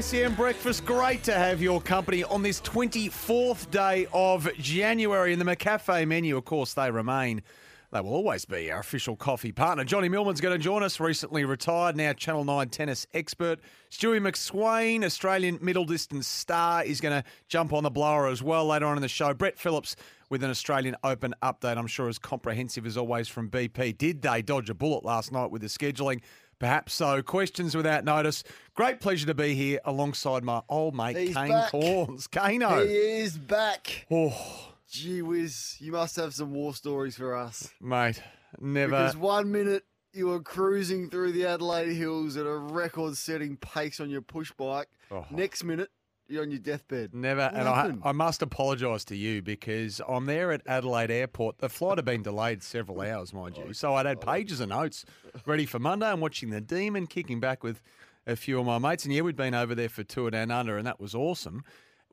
SEN Breakfast. Great to have your company on this 24th day of January. And the McCafe menu, of course, they remain. They will always be our official coffee partner. Johnny Millman's going to join us, recently retired, now Channel 9 tennis expert. Stewie McSweyn, Australian middle distance star, is going to jump on the blower as well later on in the show. Brett Phillips with an Australian Open update, I'm sure as comprehensive as always from BP. Did they dodge a bullet last night with the scheduling? Perhaps so. Questions without notice. Great pleasure to be here alongside my old mate, He's Kane back. Cornes. Kano. He is back. Oh, Gee whiz, you must have some war stories for us. mate, never. Because one minute you were cruising through the Adelaide Hills at a record setting pace on your push bike. Oh. Next minute, you're on your deathbed. Never, What and I, happened? I must apologise to you because I'm there at Adelaide Airport. The flight had been delayed several hours, mind you. So I'd had oh, pages of notes oh. ready for Monday. I'm watching the Demon kicking back with a few of my mates. And yeah, we'd been over there for Tour Down Under, and that was awesome.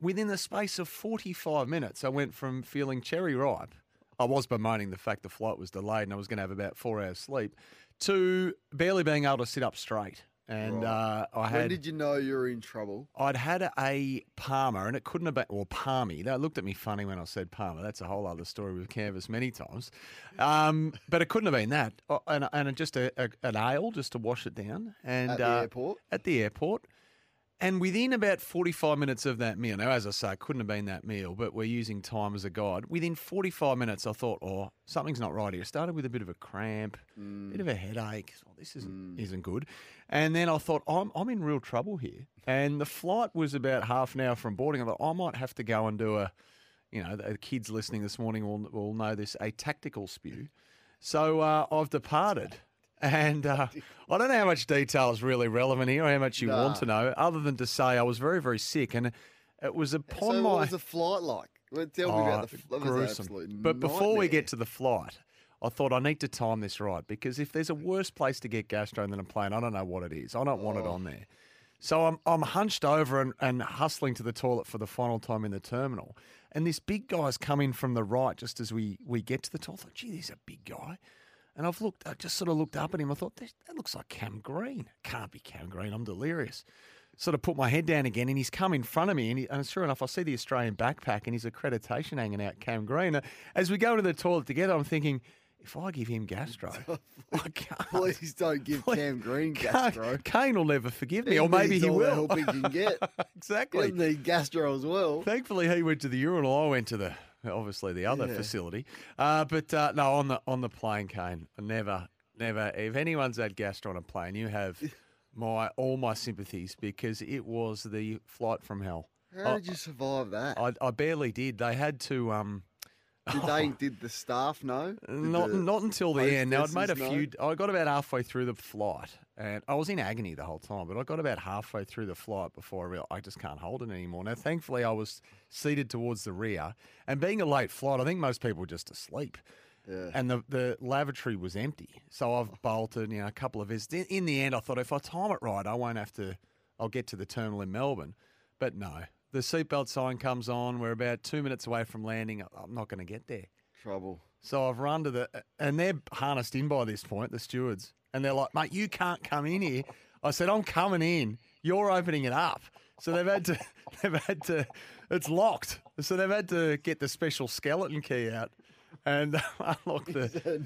Within the space of 45 minutes, I went from feeling cherry ripe. I was bemoaning the fact the flight was delayed and I was going to have about four hours sleep, to barely being able to sit up straight. And uh, I had. when did you know you were in trouble? I'd had a Palmer, and it couldn't have been, or Palmy. They looked at me funny when I said Palmer. That's a whole other story with Canvas many times. Um, but it couldn't have been that. Oh, And, and just a, a, an ale just to wash it down. And At the uh, airport? At the airport. And within about 45 minutes of that meal, now, as I say, it couldn't have been that meal, but we're using time as a guide. Within 45 minutes, I thought, oh, something's not right here. It started with a bit of a cramp, Mm. bit of a headache. Oh, this isn't, isn't good. And then I thought, I'm, I'm in real trouble here. And the flight was about half an hour from boarding. I thought, I might have to go and do a, you know, the kids listening this morning will, will know this, a tactical spew. So uh, I've departed. And uh, I don't know how much detail is really relevant here or how much you want to know, other than to say I was very, very sick. And it was upon so my. what was the flight like? Well, Tell me Oh, about the fl- that was an gruesome. But before we get to the flight, I thought I need to time this right because if there's a worse place to get gastro than a plane, I don't know what it is. I don't want it Oh. on there. So I'm I'm hunched over and, and hustling to the toilet for the final time in the terminal. And this big guy's coming from the right just as we, we get to the toilet. I thought, gee, there's a big guy. And I've looked, I just sort of looked up at him. I thought, "This- that looks like Cam Green. Can't be Cam Green. I'm delirious. Sort of put my head down again, and he's come in front of me. And, he, and sure enough, I see the Australian backpack and his accreditation hanging out, Cam Green. As we go into the toilet together, I'm thinking, if I give him gastro, I can't. Please don't give Please- Cam Green gastro. Kane will never forgive me, He or maybe he will. help he can get. exactly. He'll need gastro as well. Thankfully, he went to the urinal. I went to the obviously the other Yeah. facility. Uh, but uh, no, on the on the plane, Kane, never, never. If anyone's had gastro on a plane, you have my all my sympathies because it was the flight from hell. How did you survive that? I, I barely did. They had to. Um, Did oh. they? Did the staff know? Did not the not until the end. Now I'd made a hostesses few. I got about halfway through the flight, and I was in agony the whole time. But I got about halfway through the flight before I realized I just can't hold it anymore. Now, thankfully, I was seated towards the rear, and being a late flight, I think most people were just asleep. Yeah. And the, the lavatory was empty, so I've bolted, you know, a couple of visits. In, in the end, I thought if I time it right, I won't have to. I'll get to the terminal in Melbourne, but no. The seatbelt sign comes on. We're about two minutes away from landing. I'm not going to get there. Trouble. So I've run to the, and they're harnessed in by this point, the stewards, and they're like, "Mate, you can't come in here." I said, "I'm coming in. You're opening it up." So they've had to, they've had to, it's locked. So they've had to get the special skeleton key out and unlock the.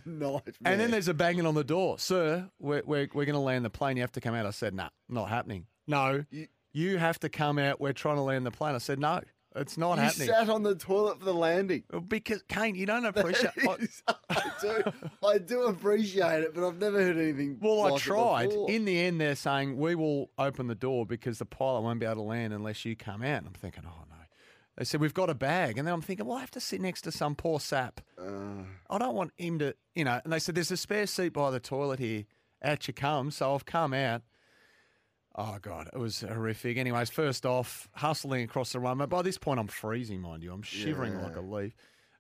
And then there's a banging on the door. Sir, we're, we're, we're going to land the plane. You have to come out. I said, nah, not happening. No, you, You- have to come out. We're trying to land the plane. I said, no, it's not you happening. sat on the toilet for the landing. because, Kane, you don't appreciate. I- I do, I do appreciate it, but I've never heard anything. well, I like it tried. In the end, they're saying, we will open the door because the pilot won't be able to land unless you come out. And I'm thinking, oh, no. They said, we've got a bag. And then I'm thinking, well, I have to sit next to some poor sap. Uh. I don't want him to, you know. And they said, there's a spare seat by the toilet here. Out you come. So I've come out. Oh, God, it was horrific. Anyways, first off, hustling across the runway. By this point, I'm freezing, mind you. I'm shivering like a leaf.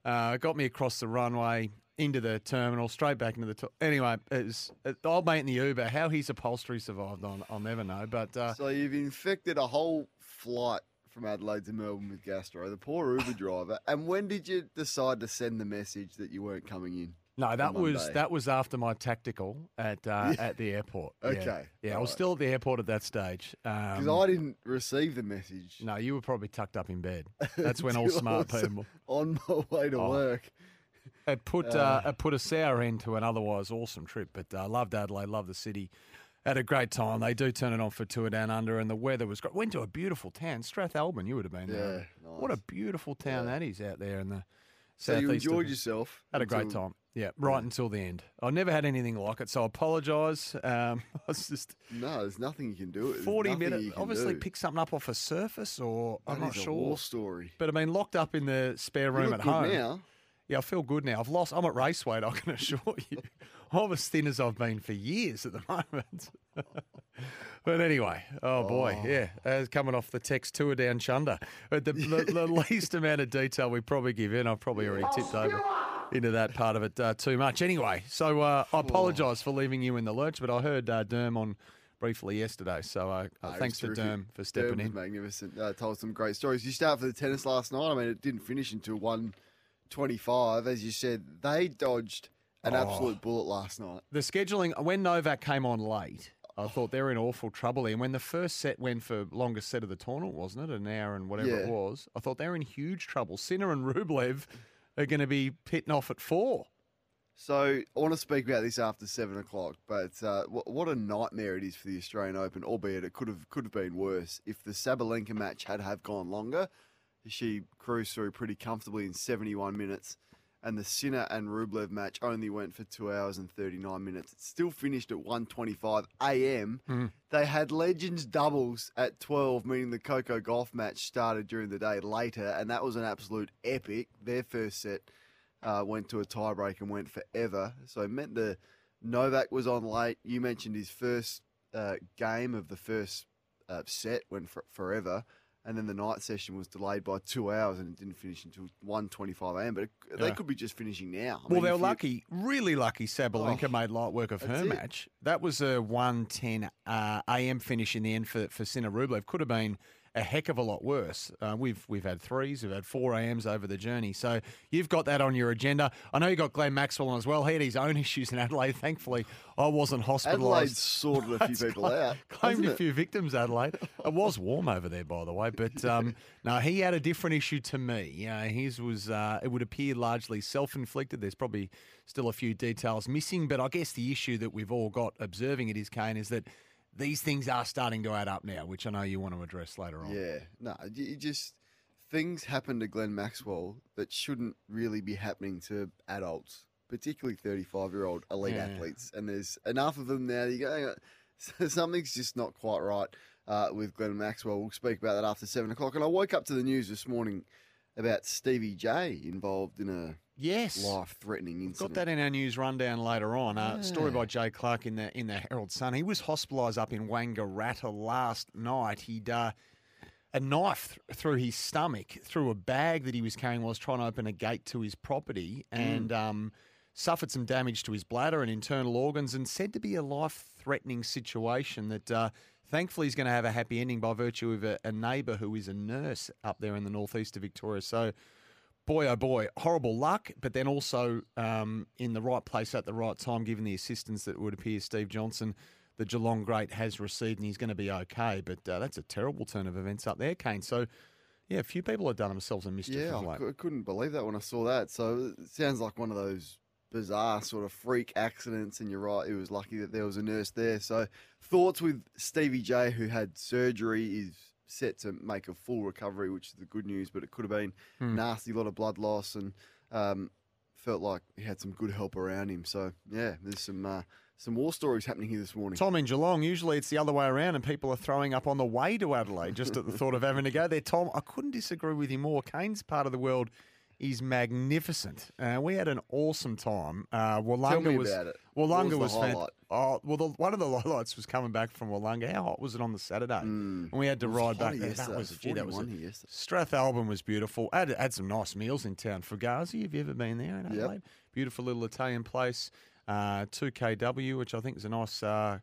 Uh, got me across the runway, into the terminal, straight back into the. To- anyway, it was, it, the old mate in the Uber, how his upholstery survived, I'll, I'll never know. But uh, So you've infected a whole flight from Adelaide to Melbourne with gastro. The poor Uber driver. And when did you decide to send the message that you weren't coming in? No, that was that was after my tactical at uh, at the airport. Okay, yeah, I was alright. still at the airport at that stage. Because Um, I didn't receive the message. no, you were probably tucked up in bed. That's when all smart people. On my way to Oh. work. It put uh, it put a sour end to an otherwise awesome trip. But uh, loved Adelaide, loved the city. Had a great time. They do turn it on for tour down under, and the weather was great. Went to a beautiful town, Strathalbyn. You would have been there. Yeah, What a beautiful town that is out there in the So you southeast of enjoyed yourself. Had a great time. Yeah, right until the end. I never had anything like it, so I apologise. Um, I was just No, there's nothing you can do. There's 40 minutes. Obviously, do. pick something up off a surface, or I'm not is a sure. war story. But I mean, locked up in the spare You room look at good home. now. Yeah, I feel good now. I've lost. I'm at race weight. I can assure you. I'm as thin as I've been for years at the moment. but anyway, oh boy, yeah, uh, coming off the text tour down Chunder. But the, the, the least amount of detail we probably give in, I've probably already tipped over into that part of it uh, too much. Anyway, so uh, I apologise for leaving you in the lurch, but I heard uh, Derm on briefly yesterday. So uh, uh, No, thanks was to. Derm for stepping Derm was in. magnificent. Uh, told some great stories. You start for the tennis last night. I mean, it didn't finish until one twenty-five. As you said, they dodged an Oh. absolute bullet last night. the scheduling when Novak came on late, I thought they were in awful trouble. And when the first set went for longest set of the tournament, wasn't it, an hour and whatever it was, I thought they were in huge trouble. Sinner and Rublev are going to be pitting off at four. So I want to speak about this after seven o'clock, but uh, what, a nightmare it is for the Australian Open. Albeit it could have could have been worse if the Sabalenka match had have gone longer. She cruised through pretty comfortably in seventy one minutes, and the Sinner and Rublev match only went for two hours and thirty nine minutes. It still finished at 1.25 a.m. They had Legends doubles at twelve, meaning the Coco Gauff match started during the day later, and that was an absolute epic. Their first set uh, went to a tiebreak and went forever. So it meant the Novak was on late. You mentioned his first uh, game of the first uh, set went for forever, and then the night session was delayed by two hours and it didn't finish until 1.25 a.m. But it, they Yeah. could be just finishing now. I Well, mean, they were lucky, really lucky. Sabalenka Oh, made light work of her it. match. That was a 110 uh, a.m. finish in the end for, for Sinner Rublev. Could have been a heck of a lot worse. Uh, we've we've had threes, we've had four a.m.s over the journey. So you've got that on your agenda. I know you got Glenn Maxwell on as well. He had his own issues in Adelaide. Thankfully, I wasn't hospitalised. Adelaide sorted a few people out. Claimed a it? few victims, Adelaide. It was warm over there, by the way. But um, no, he had a different issue to me. Yeah, his was, uh, it would appear largely self inflicted. There's probably still a few details missing. But I guess the issue that we've all got observing it is, Kane, is that these things are starting to add up now, which I know you want to address later on. Yeah, no, you just things happen to Glenn Maxwell that shouldn't really be happening to adults, particularly thirty-five-year-old elite Yeah. athletes. And there's enough of them now. You go, "Hang something's just not quite right uh, with Glenn Maxwell. We'll speak about that after seven o'clock. And I woke up to the news this morning about Stevie J involved in a Yes. life-threatening incident. Got that in our news rundown later on. Uh, Story by Jay Clark in the in the Herald Sun. He was hospitalised up in Wangaratta last night. He'd uh, a knife th- through his stomach, through a bag that he was carrying while he was trying to open a gate to his property, and um, suffered some damage to his bladder and internal organs, and said to be a life-threatening situation that. Uh, Thankfully, he's going to have a happy ending by virtue of a, a neighbour who is a nurse up there in the northeast of Victoria. So, boy, oh boy, horrible luck, but then also um, in the right place at the right time, given the assistance that would appear Steve Johnson, the Geelong great, has received, and he's going to be okay. But uh, that's a terrible turn of events up there, Kane. So Yeah, a few people have done themselves a mischief Yeah, I couldn't believe that when I saw that. So it sounds like one of those bizarre sort of freak accidents. And you're right, it was lucky that there was a nurse there. So thoughts with Stevie J, who had surgery, is set to make a full recovery, which is the good news. But it could have been Hmm. nasty, lot of blood loss, and um, felt like he had some good help around him. So yeah, there's some uh, some war stories happening here this morning. Tom in Geelong, usually it's the other way around and people are throwing up on the way to Adelaide just at the thought of having to go there. Tom, I couldn't disagree with you more. Kane's part of the world is magnificent. Uh, we had an awesome time. Uh, Willunga me was, about it. Willunga was was, fan- Oh, well, the, one of the highlights was coming back from Willunga. How hot was it on the Saturday? And we had to Mm. Ride back there. That was, gee, that was 41 a. Strathalbyn was beautiful. Had, had some nice meals in town. Fugazi, have you ever been there in Yep. Adelaide? Beautiful little Italian place. Uh, 2KW, which I think is a nice uh,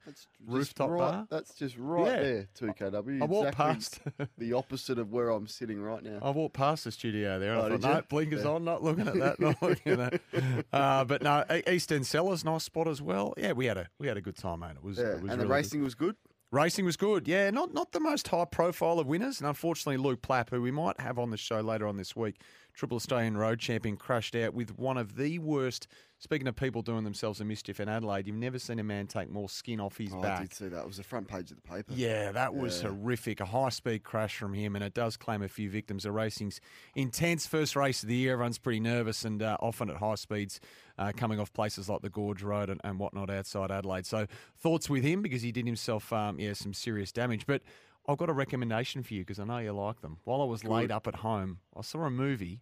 rooftop right, bar. That's just right Yeah. there, 2KW. I walked Exactly past. the opposite of where I'm sitting right now. I walked past the studio there and Oh, I thought, you? no, blinkers Yeah. on, not looking at that, not looking at that. Uh, but no, East End Cellars, nice spot as well. Yeah, we had a we had a good time, mate. It was, yeah, it and was the really good. racing was good. Racing was good, yeah. Not not the most high profile of winners, and unfortunately, Luke Plapp, who we might have on the show later on this week, Triple Australian Road Champion, crashed out with one of the worst. Speaking of people doing themselves a mischief in Adelaide, you've never seen a man take more skin off his Oh, I back. did see that. It was the front page of the paper. Yeah, that was Yeah. horrific. A high speed crash from him, and it does claim a few victims. The racing's intense first race of the year. Everyone's pretty nervous and uh, often at high speeds, uh, coming off places like the Gorge Road and, and whatnot outside Adelaide. So thoughts with him because he did himself, um, yeah, some serious damage. But I've got a recommendation for you because I know you like them. While I was laid up at home, I saw a movie.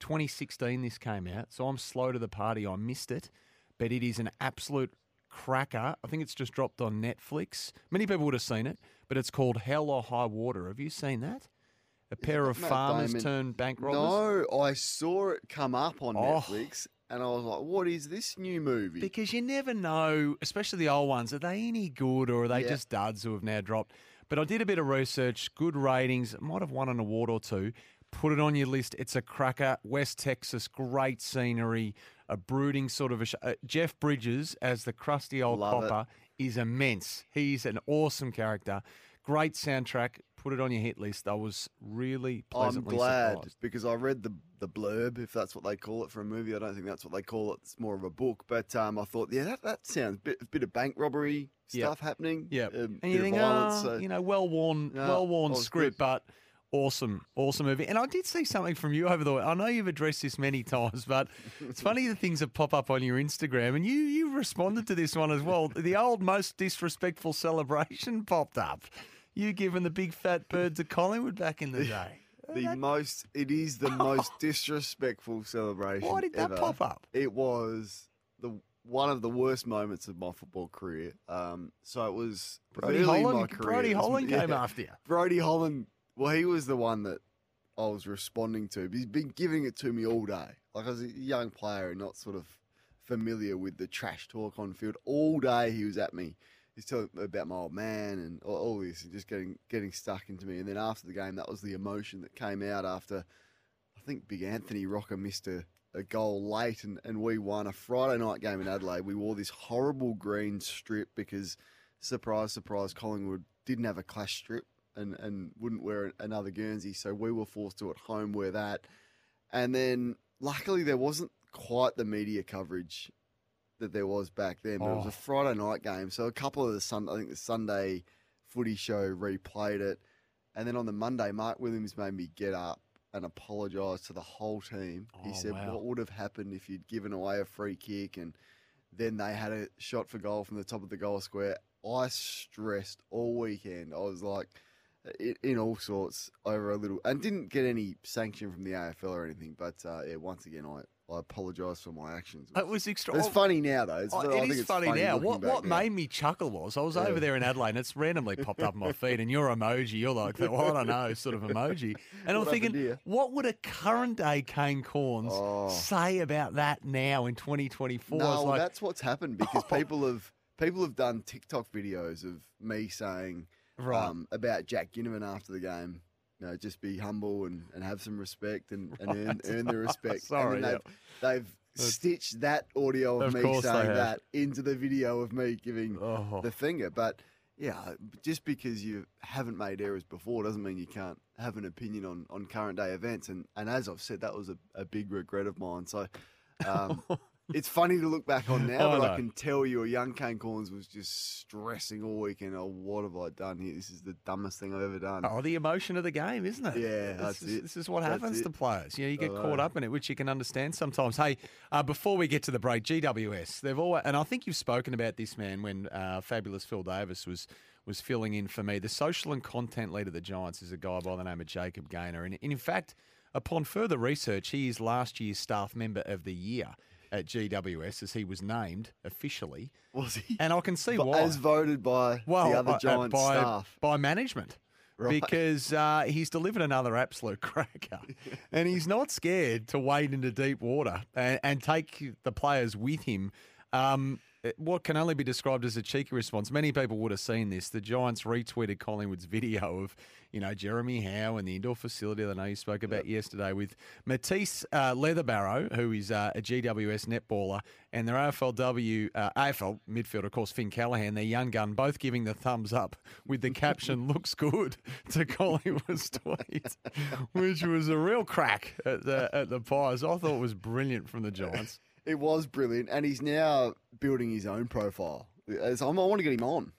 2016 this came out, so I'm slow to the party. I missed it, but it is an absolute cracker. I think it's just dropped on Netflix. Many people would have seen it, but it's called Hell or High Water. Have you seen that? A pair of farmers Damon? turned bank robbers. No, I saw it come up on Oh. Netflix, and I was like, "What is this new movie?" Because you never know, especially the old ones, are they any good or are they Yeah. just duds who have now dropped? But I did a bit of research, good ratings, might have won an award or two. Put it on your list. It's a cracker. West Texas, great scenery, a brooding sort of a. Sh- uh, Jeff Bridges as the crusty old Love it. copper is immense. He's an awesome character. Great soundtrack. Put it on your hit list. I was really I'm pleasantly glad surprised. because I read the the blurb, if that's what they call it for a movie. I don't think that's what they call it. It's more of a book. But um, I thought, yeah, that, that sounds bit bit of bank robbery Yep. stuff happening. Yeah, and you think, violence. oh, so- you know, well worn, No, well worn script, good. but awesome, awesome movie. And I did see something from you over the. I know you've addressed this many times, but it's funny the things that pop up on your Instagram, and you you responded to this one as well. The old most disrespectful celebration popped up. You giving the big fat bird to Collingwood back in the day. the most it is the most disrespectful celebration. Why did that ever. pop up? It was the one of the worst moments of my football career. Um, so it was Brodie early in my Holland, career. Brodie It was- Holland came yeah. after you. Brodie Holland. Well, he was the one that I was responding to. He's been giving it to me all day. Like I was a young player and not sort of familiar with the trash talk on field. All day he was at me. He's telling me about my old man and all, all this, and just getting getting stuck into me. And then after the game, that was the emotion that came out after. I think Big Anthony Rocca missed a, a goal late, and, and we won a Friday night game in Adelaide. We wore this horrible green strip because, surprise, surprise, Collingwood didn't have a clash strip and, and wouldn't wear another Guernsey, so we were forced to at home wear that. And then, luckily, there wasn't quite the media coverage that there was back then, but it was Oh. a Friday night game, so a couple of the Sun, I think the Sunday footy show replayed it, and then on the Monday, Mark Williams made me get up and apologise to the whole team. he Oh, said, wow. "What would have happened if you'd given away a free kick and then they had a shot for goal from the top of the goal square?" I stressed all weekend. I was like, in, in all sorts over a little, and didn't get any sanction from the AFL or anything. But uh, yeah, once again, I, I apologise for my actions. It was extra. It's funny now though. It's, Oh, it think it's funny, now. What what now. made me chuckle was I was Yeah. over there in Adelaide and it's randomly popped up on my feed and your emoji, you're like the well, I don't know sort of emoji, and I'm thinking, here? what would a current day Kane Cornes Oh. say about that now in 2024? No, well, like, that's what's happened because people have people have done TikTok videos of me saying Right. um, about Jack Ginnivan after the game. Know, just be humble and, and have some respect and, and earn, Right. earn the respect. Sorry, and they've, they've stitched that audio of, Of me saying that into the video of me giving Oh. the finger. But Yeah, just because you haven't made errors before doesn't mean you can't have an opinion on, on current day events. And, and as I've said, that was a, a big regret of mine. So um, it's funny to look back on now, I but know. I can tell you a young Kane Cornes was just stressing all weekend. Oh, what have I done here? This is the dumbest thing I've ever done. Oh, the emotion of the game, isn't it? Yeah, this is, it. This is what That's happens it. to players. You know, you get caught up in it, which you can understand sometimes. Hey, uh, before we get to the break, GWS, they've always, and I think you've spoken about this man when uh, fabulous Phil Davis was was filling in for me. The social and content leader of the Giants is a guy by the name of Jacob Gaynor, and in fact, upon further research, he is last year's staff member of the year at GWS as he was named officially. Was he? And I can see But why As voted by well, the other uh, uh, Giants by, staff. by management. Right. Because uh, he's delivered another absolute cracker. and he's not scared to wade into deep water and, and take the players with him. Um, what can only be described as a cheeky response. Many people would have seen this. The Giants retweeted Collingwood's video of, you know, Jeremy Howe and the indoor facility that I know you spoke about yesterday with Matisse uh, Letherbarrow, who is uh, a GWS netballer, and their AFLW, uh, AFL midfielder, of course, Finn Callaghan, their young gun, both giving the thumbs up with the caption, looks good, to Collingwood's tweet, which was a real crack at the, at the Pies. I thought it was brilliant from the Giants. It was brilliant, and he's now building his own profile. As I'm- I want to get him on.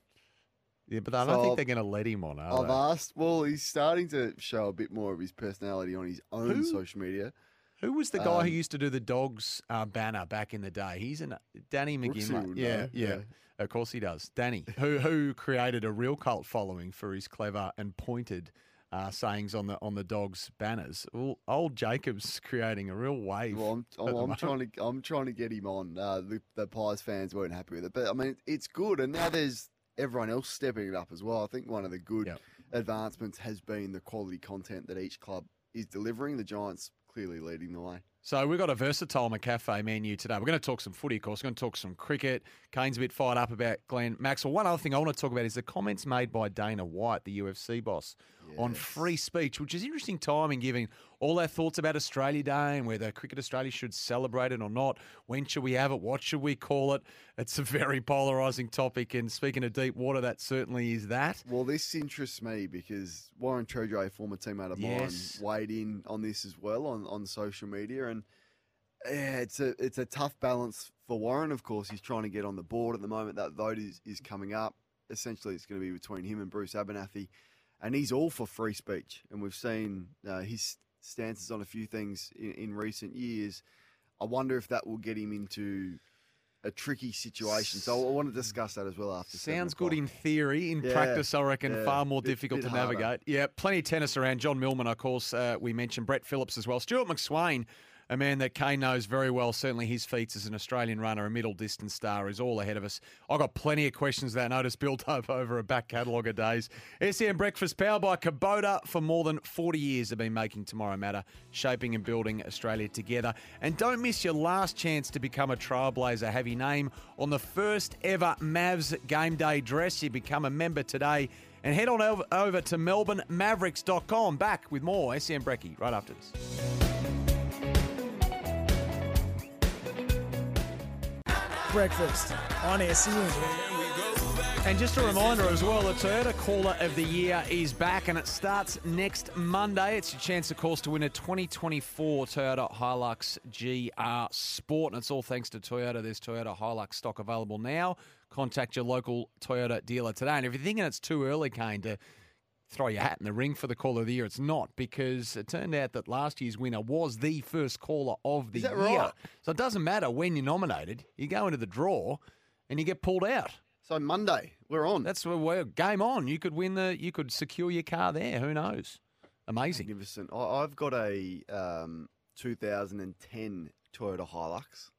Yeah, but I don't So think they're going to let him on, are I've they? asked. Well, he's starting to show a bit more of his personality on his own Who? social media. Who was the guy Um, who used to do the dogs uh, banner back in the day? He's an Danny McGinley. Yeah, yeah, yeah. Of course he does. Danny, who who created a real cult following for his clever and pointed uh, sayings on the on the dogs banners. Well, old Jacob's creating a real wave. Well, I'm, I'm, I'm trying to I'm trying to get him on. Uh, the, the Pies fans weren't happy with it, but I mean it's good, and now there's everyone else stepping it up as well. I think one of the good Yep. advancements has been the quality content that each club is delivering. The Giants clearly leading the way. So we've got a versatile McCafe menu today. We're going to talk some footy, of course. We're going to talk some cricket. Kane's a bit fired up about Glenn Maxwell. One other thing I want to talk about is the comments made by Dana White, the UFC boss, on free speech, which is interesting timing given all our thoughts about Australia Day and whether Cricket Australia should celebrate it or not. When should we have it? What should we call it? It's a very polarising topic. And speaking of deep water, that certainly is that. Well, this interests me because Warren Tredrea, former teammate of Yes. mine, weighed in on this as well on, on social media, and yeah, it's a it's a tough balance for Warren. Of course, he's trying to get on the board at the moment. That vote is, is coming up. Essentially, it's going to be between him and Bruce Abernethy, and he's all for free speech. And we've seen uh, his stances on a few things in, in recent years. I wonder if that will get him into a tricky situation. So I want to discuss that as well after. Sounds good in theory. In Yeah, practice, I reckon yeah. far more Bit- difficult bit to harder. navigate. Yeah, plenty of tennis around. John Millman, of course, uh, we mentioned Brett Phillips as well. Stewart McSweyn, a man that Kane knows very well. Certainly his feats as an Australian runner, a middle distance star, is all ahead of us. I've got plenty of questions that I notice built up over a back catalogue of days. SEN Breakfast powered by Kubota for more than 40 years have been making tomorrow matter, shaping and building Australia together. And don't miss your last chance to become a trailblazer. Have your name on the first ever Mavs game day dress. You become a member today. And head on over, to melbournemavericks.com. Back with more SEN Brecky right after this. Breakfast on SEN. And just a reminder as well, the Toyota Caller of the Year is back and it starts next Monday. It's your chance, of course, to win a 2024 Toyota Hilux GR Sport. And it's all thanks to Toyota. There's Toyota Hilux stock available now. Contact your local Toyota dealer today. And if you're thinking it's too early, Kane, to throw your hat in the ring for the Caller of the Year, it's not because it turned out that last year's winner was the first caller of the year. right? So it doesn't matter when you're nominated, you go into the draw and you get pulled out. So Monday, we're on. That's where we're game on. You could win the. You could secure your car there. Who knows? Amazing. magnificent. I, I've got a um, 2010 Toyota Hilux.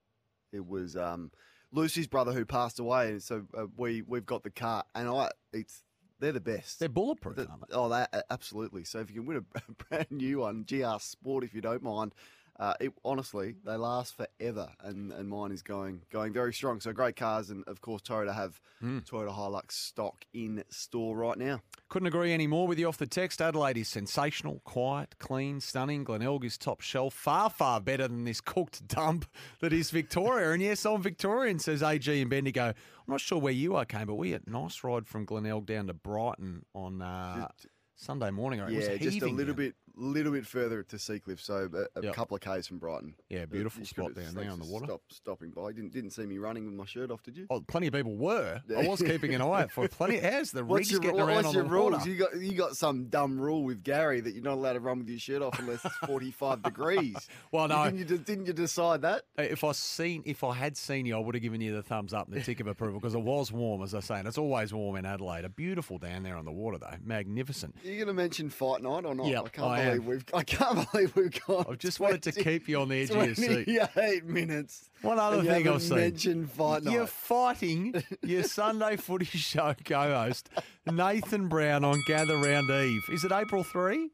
It was um, Lucy's brother who passed away, and so uh, we we've got the car, and I it's they're the best. They're bulletproof. The- aren't they? oh, that absolutely. So if you can win a brand new one, GR Sport, if you don't mind, Uh, it, honestly, they last forever, and, and mine is going going very strong. So great cars, and of course Toyota have Toyota Hilux stock in store right now. Couldn't agree any more with you off the text. Adelaide is sensational, quiet, clean, stunning. Glenelg is top shelf, far, far better than this cooked dump that is Victoria. and yes, I'm Victorian, says AG and Bendigo. I'm not sure where you are, Kane, but we had a nice ride from Glenelg down to Brighton on uh, Sunday morning. Was yeah, just a little bit little bit further to Seacliff, so a, a Yep. couple of k's from Brighton. Yeah, beautiful spot down there on the water. Stop, stopping by. Didn't didn't see me running with my shirt off, did you? Oh, plenty of people were. I was keeping an eye out for plenty. How's the rigs your, getting what- around what's on your the rules? water? You got you got some dumb rule with Gary that you're not allowed to run with your shirt off unless it's 45 degrees. Well, no. Didn't you, didn't you decide that? Uh, If I seen, if I had seen you, I would have given you the thumbs up and the tick of approval because it was warm, as I say, and it's always warm in Adelaide. A beautiful down there on the water, though, magnificent. Are you going to mention fight night or not? Yep, I can't I believe we've I can't believe we've got. I've just wanted to keep you on the edge of your seat. 28 minutes. One other thing I've seen. mentioned fight night. You're fighting your Sunday Footy Show co-host Nathan Brown on Gather Round Eve. Is it April three?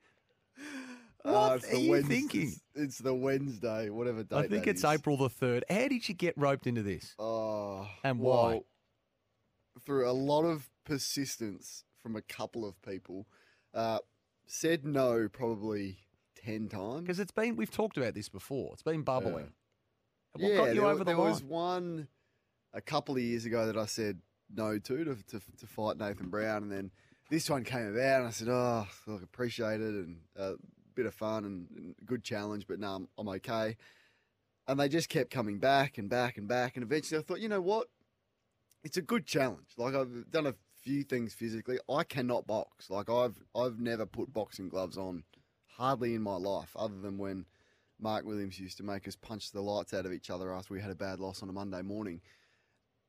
Uh, What it's are the you Wednesday- thinking? It's the Wednesday, whatever date. I think it's is. April the third. How did you get roped into this? Oh, And why? well, through a lot of persistence from a couple of people, uh, said no probably ten times. Because it's been we've talked about this before. It's been bubbling. What yeah, got you there, over the there line? was one a couple of years ago that I said no to to, to to fight Nathan Brown, and then this one came about, and I said, "Oh, look, appreciate it, and a uh, bit of fun and, and good challenge, but no, I'm, I'm okay." And they just kept coming back and back and back, and eventually I thought, you know what? It's a good challenge. Like I've done a few things physically. I cannot box. Like I've I've never put boxing gloves on, hardly in my life, other than when Mark Williams used to make us punch the lights out of each other after we had a bad loss on a Monday morning.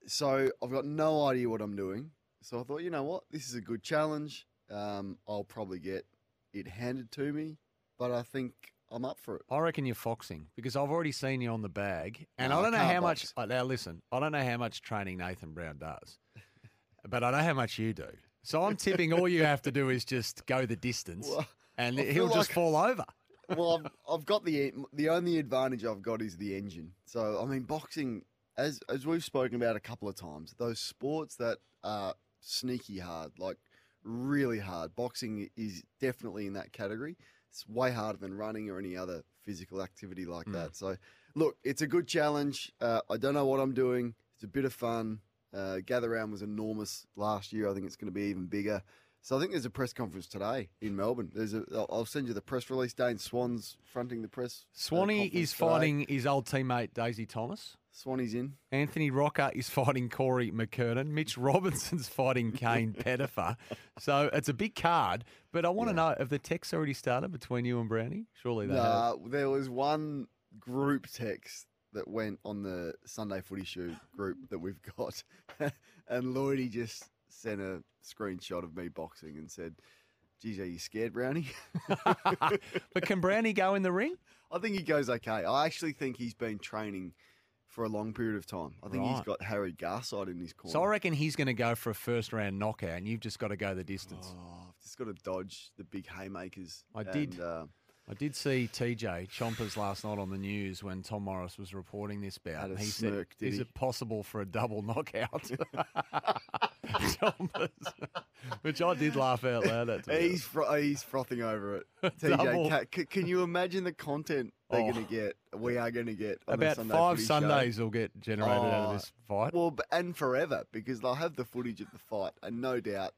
So I've got no idea what I'm doing. So I thought, you know what, this is a good challenge. Um, I'll probably get it handed to me, but I think I'm up for it. I reckon you're foxing because I've already seen you on the bag, and No, I I don't know can't how much. box. uh, Now listen, I don't know how much training Nathan Brown does, but I know how much you do. So I'm tipping all you have to do is just go the distance, Well, and he'll feel just fall over. well, I've, I've got the the only advantage I've got is the engine. So I mean, boxing, as as we've spoken about a couple of times, those sports that are sneaky hard, like really hard. Boxing is definitely in that category. It's way harder than running or any other physical activity like that. So, look, it's a good challenge. Uh, I don't know what I'm doing. It's a bit of fun. Uh, Gather Round was enormous last year. I think it's going to be even bigger. So I think there's a press conference today in Melbourne. There's a. I'll I'll send you the press release. Dane Swan's fronting the press. uh, Swanee conference is today. fighting his old teammate Daisy Thomas. Swanee's in. Anthony Rocca is fighting Corey McKernan. Mitch Robinson's fighting Kane Pettifer. So it's a big card. But I want to know have the texts already started between you and Brownie? Surely they have. Nah, there was one group text that went on the Sunday Footy Shoe group that we've got, and Lloydie just sent a screenshot of me boxing and said, "Geez, are you scared, Brownie?" But can Brownie go in the ring? I think he goes okay. I actually think he's been training for a long period of time. I think he's got Harry Garside in his corner. So I reckon he's going to go for a first round knockout, and you've just got to go the distance. Oh, I've just got to dodge the big haymakers. I did. Uh, I did see TJ Chompers last night on the news when Tom Morris was reporting this bout. Had a and he smirk, said, "Is he? it possible for a double knockout?" Chompers, which I did laugh out loud at. He's fro- he's frothing over it. TJ, ca- c- can you imagine the content they're Oh. going to get? We are going to get About Sunday five Footy Show? Sundays will get generated out of Oh, this fight. Well, and forever because they'll have the footage of the fight, and no doubt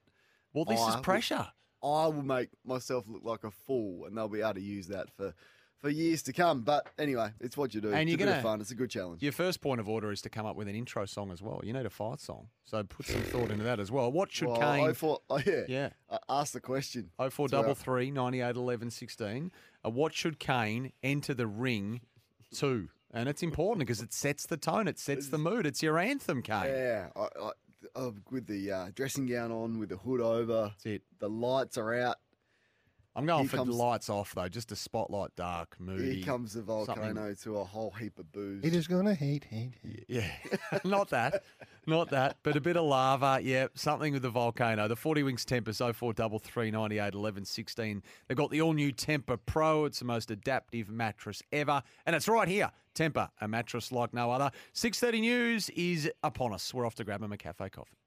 Well, this Oh, is pressure. I will make myself look like a fool, and they'll be able to use that for for years to come. But anyway, it's what you do. And it's you're gonna- fun. It's a good challenge. Your first point of order is to come up with an intro song as well. You need a fight song, so put some thought into that as well. What should well, Kane? I thought, oh, yeah, Yeah. I asked the question. Oh four uh, double three ninety eight eleven sixteen. Uh, what should Kane enter the ring to? And it's important because it sets the tone, it sets the mood. It's your anthem, Kane. Yeah, I, I, uh, with the uh, dressing gown on, with the hood over, That's it. the lights are out. I'm going Here for comes- lights off though, just a spotlight dark, moody. Here comes the something- volcano to a whole heap of booze. It is gonna heat, hate, hate. Yeah, not that, not that, but a bit of lava. Yeah, something with the volcano. The 40 Wings Tempest 0433 98 11 16. They've got the all new Tempur Pro. It's the most adaptive mattress ever, and it's right here. Tempur, a mattress like no other. 6:30 news is upon us. We're off to grab him a cafe coffee.